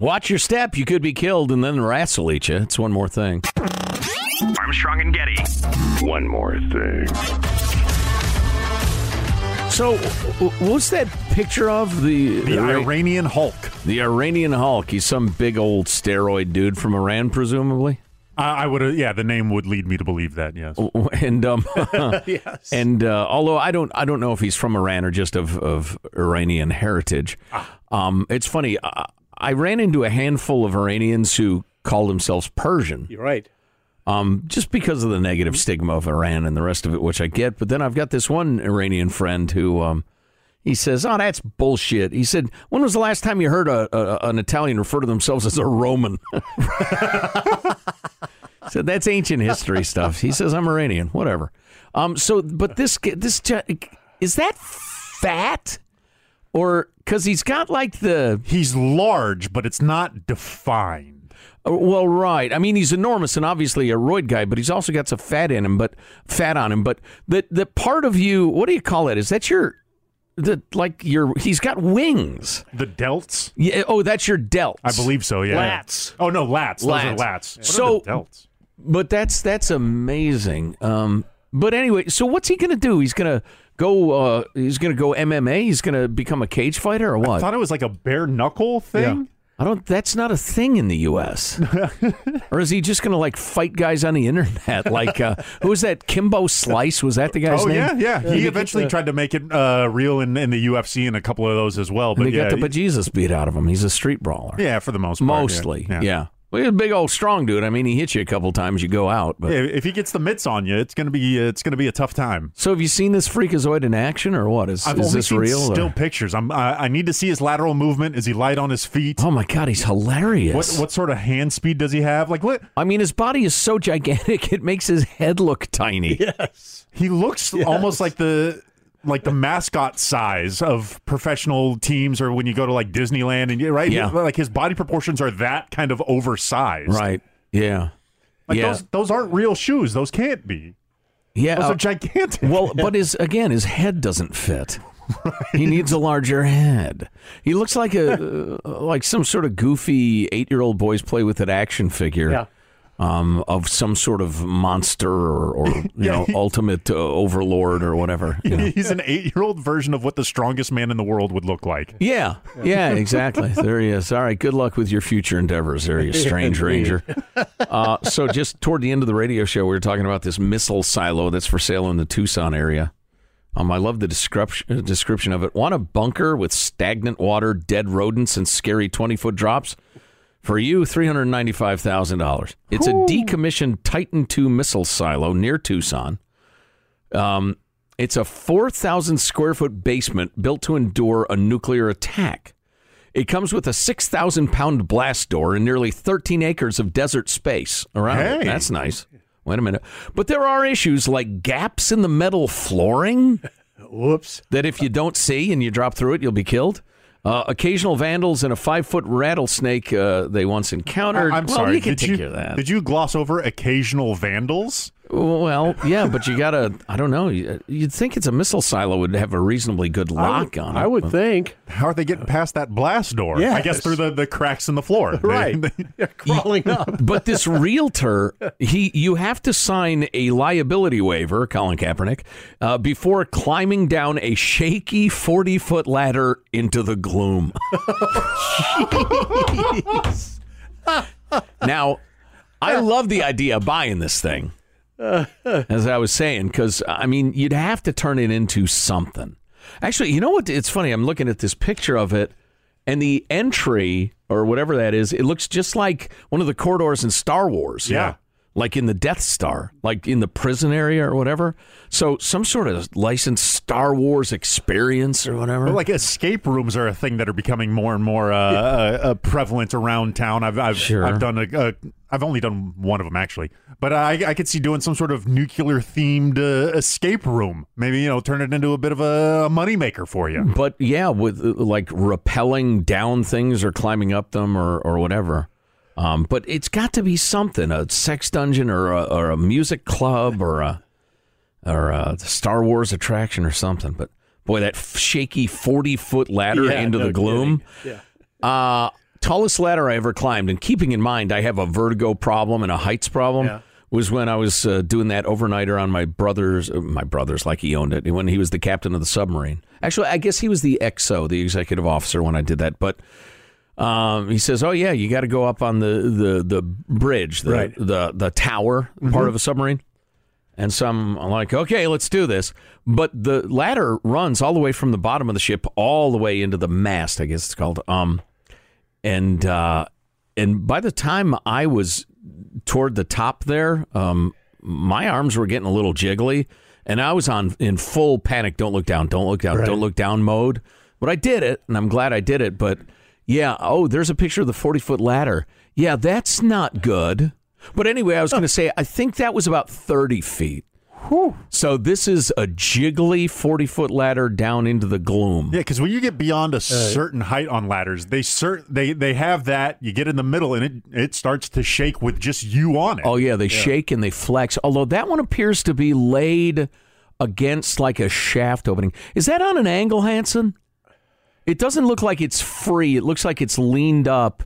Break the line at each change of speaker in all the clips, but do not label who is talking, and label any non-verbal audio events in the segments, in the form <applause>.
Watch your step. You could be killed, and then the rats will eat you. It's one more thing.
Armstrong and Getty. One more thing.
So, w- what's that picture of the
The Iranian Hulk.
The Iranian Hulk. He's some big old steroid dude from Iran, presumably.
I, I would. Yeah, the name would lead me to believe that. Yes.
And um, <laughs> <laughs>
Yes.
and uh, although I don't, I don't know if he's from Iran or just of, of Iranian heritage. Um, it's funny. I, I ran into a handful of Iranians who called themselves Persian.
You're right.
um, just because of the negative stigma of Iran and the rest of it, which I get. But then I've got this one Iranian friend who um, he says, "Oh, that's bullshit." He said, "When was the last time you heard a, a, an Italian refer to themselves as a Roman?" <laughs> so that's ancient history stuff. He says, "I'm Iranian, whatever." Um, so, but this this is that fat or because he's got like the
He's large, but it's not defined.
Uh, Well, right. I mean, he's enormous and obviously a roid guy, but he's also got some fat in him, but fat on him. But the the part of you, what do you call it? Is that your the like your? He's got wings.
The delts.
Yeah. Oh, that's your delts.
I believe so. Yeah.
Lats.
Oh no, lats. Those
Lats.
are lats. What
So-
are the delts?
But that's that's amazing. Um. But anyway, so what's he gonna do? He's gonna go. Uh. He's gonna go MMA. He's gonna become a cage fighter or what?
I thought it was like a bare knuckle thing.
I don't. That's not a thing in the U.S. <laughs> or is he just going to like fight guys on the internet? <laughs> Like uh, who was that? Kimbo Slice was that the guy's
Oh
name?
yeah, yeah. He eventually tried to make it uh, real in, in the UFC and a couple of those as well.
And
But
he
yeah,
got the bejesus beat out of him. He's a street brawler.
yeah, for the most part, yeah.
Mostly, yeah. Well, he's a big old strong dude. I mean, he hits you a couple times. You go out, but
Yeah, If he gets the mitts on you, it's gonna be it's gonna be a tough time.
so have you seen this freakazoid in action or what? Is,
I've
is
only
this
seen
real?
still
or-
pictures. I'm I, I need to see his lateral movement. Is he light on his feet?
Oh my god, he's hilarious.
What what sort of hand speed does he have? Like what?
I mean, his body is so gigantic <laughs> it makes his head look tiny.
Yes.
He looks almost like the like the mascot size of professional teams, or when you go to like Disneyland and you right,
Yeah.
like his body proportions are that kind of oversized.
Right? Yeah.
Like
yeah.
those those aren't real shoes. Those can't be.
yeah.
Those
uh,
are gigantic.
Well, <laughs> but his again, his head doesn't fit. He needs a larger head. He looks like a uh, <laughs> like some sort of goofy eight year old boys play with an action figure.
Yeah.
Um, of some sort of monster or, or <laughs> you know ultimate uh, overlord or whatever. you know.
He's an eight-year-old version of what the strongest man in the world would look like.
Yeah, yeah, exactly. <laughs> There he is. All right, good luck with your future endeavors there, you strange ranger. Uh, so, just toward the end of the radio show, we were talking about this missile silo that's for sale in the Tucson area. Um, I love the description uh, description of it. Want a bunker with stagnant water, dead rodents, and scary twenty foot drops? For you, three hundred ninety five thousand dollars. It's a decommissioned Titan II missile silo near Tucson. Um, it's a 4,000 square foot basement built to endure a nuclear attack. It comes with a 6,000 pound blast door and nearly 13 acres of desert space around it. That's nice. Wait a minute. But there are issues like gaps in the metal flooring <laughs>
Whoops.
that if you don't see and you drop through it, you'll be killed. Uh, occasional vandals and a five foot rattlesnake uh, they once encountered.
I'm
Well,
sorry.
You can
did
take
you
care of that.
did you gloss over occasional vandals?
Well, yeah, but you gotta. I don't know. You- You'd think it's a missile silo would have a reasonably good lock on it.
I would think.
How are they getting past that blast door? I guess through the, the cracks in the floor. <laughs>
Right.
They- <laughs>
crawling up. <laughs>
But this realtor, he, you have to sign a liability waiver, Colin Kaepernick, uh, before climbing down a shaky forty foot ladder into the gloom. now, I love the idea of buying this thing. As I was saying, because I mean, you'd have to turn it into something. Actually, you know what? It's funny. I'm looking at this picture of it, and the entry or whatever that is, it looks just like one of the corridors in Star Wars.
Yeah.
Like in the Death Star, like in the prison area or whatever. So, some sort of licensed Star Wars experience or whatever.
But like escape rooms are a thing that are becoming more and more uh, uh, uh, prevalent around town. I've I've,
Sure.
I've done a, a I've only done one of them actually, but I I could see doing some sort of nuclear themed uh, escape room. Maybe you know turn it into a bit of a, moneymaker for you.
But yeah, with uh, like rappelling down things or climbing up them or, or whatever. Um, but it's got to be something a sex dungeon or a, or a music club or a or a Star Wars attraction or something. But boy, that shaky 40 foot ladder
Yeah,
into
no
the gloom.
kidding.
Uh, tallest ladder I ever climbed, and keeping in mind I have a vertigo problem and a heights problem,
Yeah.
was when I was uh, doing that overnighter on my brother's, uh, my brother's, like he owned it, when he was the captain of the submarine. Actually, I guess he was the XO, the executive officer, when I did that. But um, he says, "Oh yeah, you got to go up on the the the bridge, the
Right.
the the tower part of a submarine." And so I'm like, okay, let's do this. But the ladder runs all the way from the bottom of the ship all the way into the mast, I guess it's called. Um, and uh, and by the time I was toward the top there, um, my arms were getting a little jiggly, and I was on in full panic. Don't look down. Don't look down.
Right.
Don't look down mode. But I did it, and I'm glad I did it. But yeah, oh, there's a picture of the 40 foot ladder. Yeah, that's not good. But anyway, I was going to say, I think that was about 30 feet. So this is a jiggly 40 foot ladder down into the gloom.
Yeah, because when you get beyond a certain height on ladders, they cert they they have that. You get in the middle, and it it starts to shake with just you on it.
Oh yeah, they shake and they flex. Although that one appears to be laid against like a shaft opening. Is that on an angle, Hanson? It doesn't look like it's free. It looks like it's leaned up.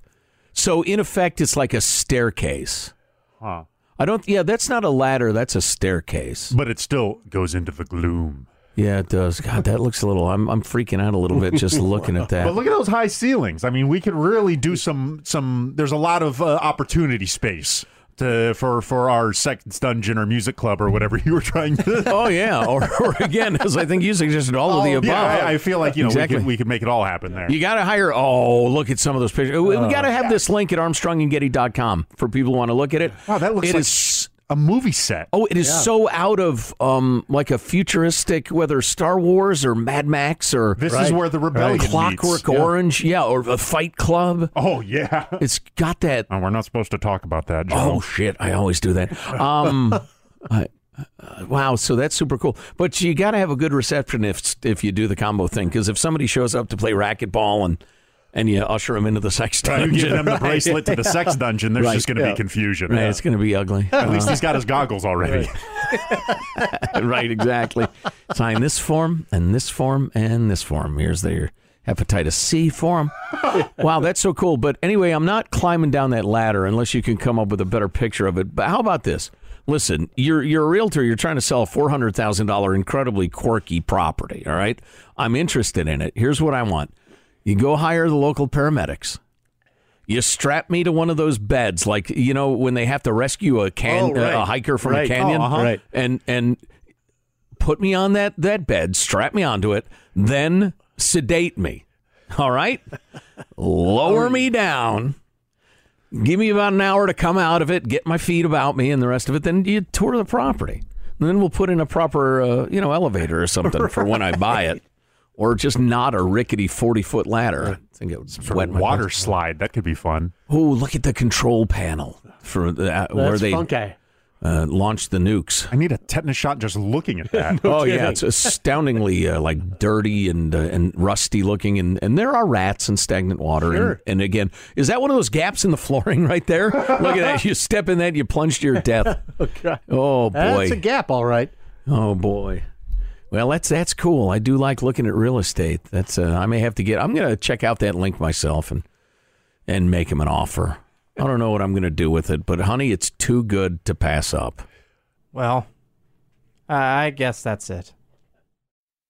So in effect, it's like a staircase.
Huh.
I don't. Yeah, that's not a ladder. That's a staircase.
But it still goes into the gloom.
Yeah, it does. God, that looks a little. I'm I'm freaking out a little bit just <laughs> looking at that.
But look at those high ceilings. I mean, we could really do some some. There's a lot of uh, opportunity space to for for our sex dungeon or music club or whatever <laughs> you were trying to. <laughs>
Oh yeah, or, or again, as I think you suggested, all of the above.
Oh, yeah, I, I feel like you know
Exactly.
we, could, we could make it all happen there.
You got to hire. Oh, look at some of those pictures. We, uh, got to have this link at ArmstrongandGetty.com for people who want to look at it.
wow, that looks
It
like
is-
a movie set.
Oh, it is so out of um like a futuristic, whether Star Wars or Mad Max or
This is where the rebellion
Clockwork
meets.
Orange, yeah, or a Fight Club.
Oh yeah.
It's got that.
Oh, we're not supposed to talk about that. Joe.
Oh shit! I always do that. Um, <laughs> I, uh, wow, so that's super cool. But you got to have a good receptionist if you do the combo thing, because if somebody shows up to play racquetball and and you usher them into the sex dungeon.
Right, you give them the <laughs> bracelet to the sex dungeon. There's
Right,
just going to
yeah.
be confusion.
right, it's going to be ugly.
At least uh-huh. he's got his goggles already. <laughs>
right, exactly. Sign this form and this form and this form. Here's their hepatitis C form. wow, that's so cool. But anyway, I'm not climbing down that ladder unless you can come up with a better picture of it. But how about this? Listen, you're you're a realtor. You're trying to sell a four hundred thousand dollar incredibly quirky property. All right, I'm interested in it. Here's what I want: you go hire the local paramedics. You strap me to one of those beds, like you know when they have to rescue a can
Oh, right.
a hiker from a canyon,
Oh, uh-huh. Right.
and and put me on that that bed, strap me onto it, then sedate me. All right, lower me down. Give me about an hour to come out of it, get my feet about me, and the rest of it. Then you tour the property. And then we'll put in a proper, uh, you know, elevator or something for when I buy it, or just not a rickety forty foot ladder. I think it would
Sort
wet
of
my
water
butt.
slide. That could be fun.
Oh, look at the control panel for the, uh, where they
funky.
uh, launch the nukes.
I need a tetanus shot just looking at that. <laughs>
oh yeah, it's astoundingly uh, like dirty and uh, and rusty looking, and, and there are rats and stagnant water. And,
Sure.
and again, is that one of those gaps in the flooring right there? Look at that! You step in that, you plunge to your death. <laughs>
Okay.
Oh boy!
That's a gap, all right.
Oh boy. Well, that's that's cool. I do like looking at real estate. That's uh, I may have to get. I'm going to check out that link myself and and make him an offer. I don't know what I'm going to do with it, but honey, it's too good to pass up.
Well, I guess that's it.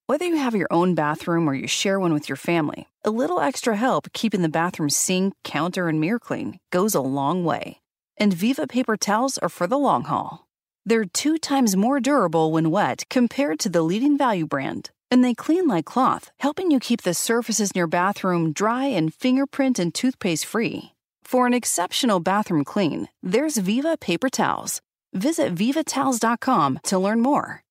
Whether you have your own bathroom or you share one with your family, a little extra help keeping the bathroom sink, counter, and mirror clean goes a long way. And Viva paper towels are for the long haul. They're two times more durable when wet compared to the leading value brand. And they clean like cloth, helping you keep the surfaces in your bathroom dry and fingerprint and toothpaste free. For an exceptional bathroom clean, there's Viva paper towels. Visit vivatowels.com to learn more.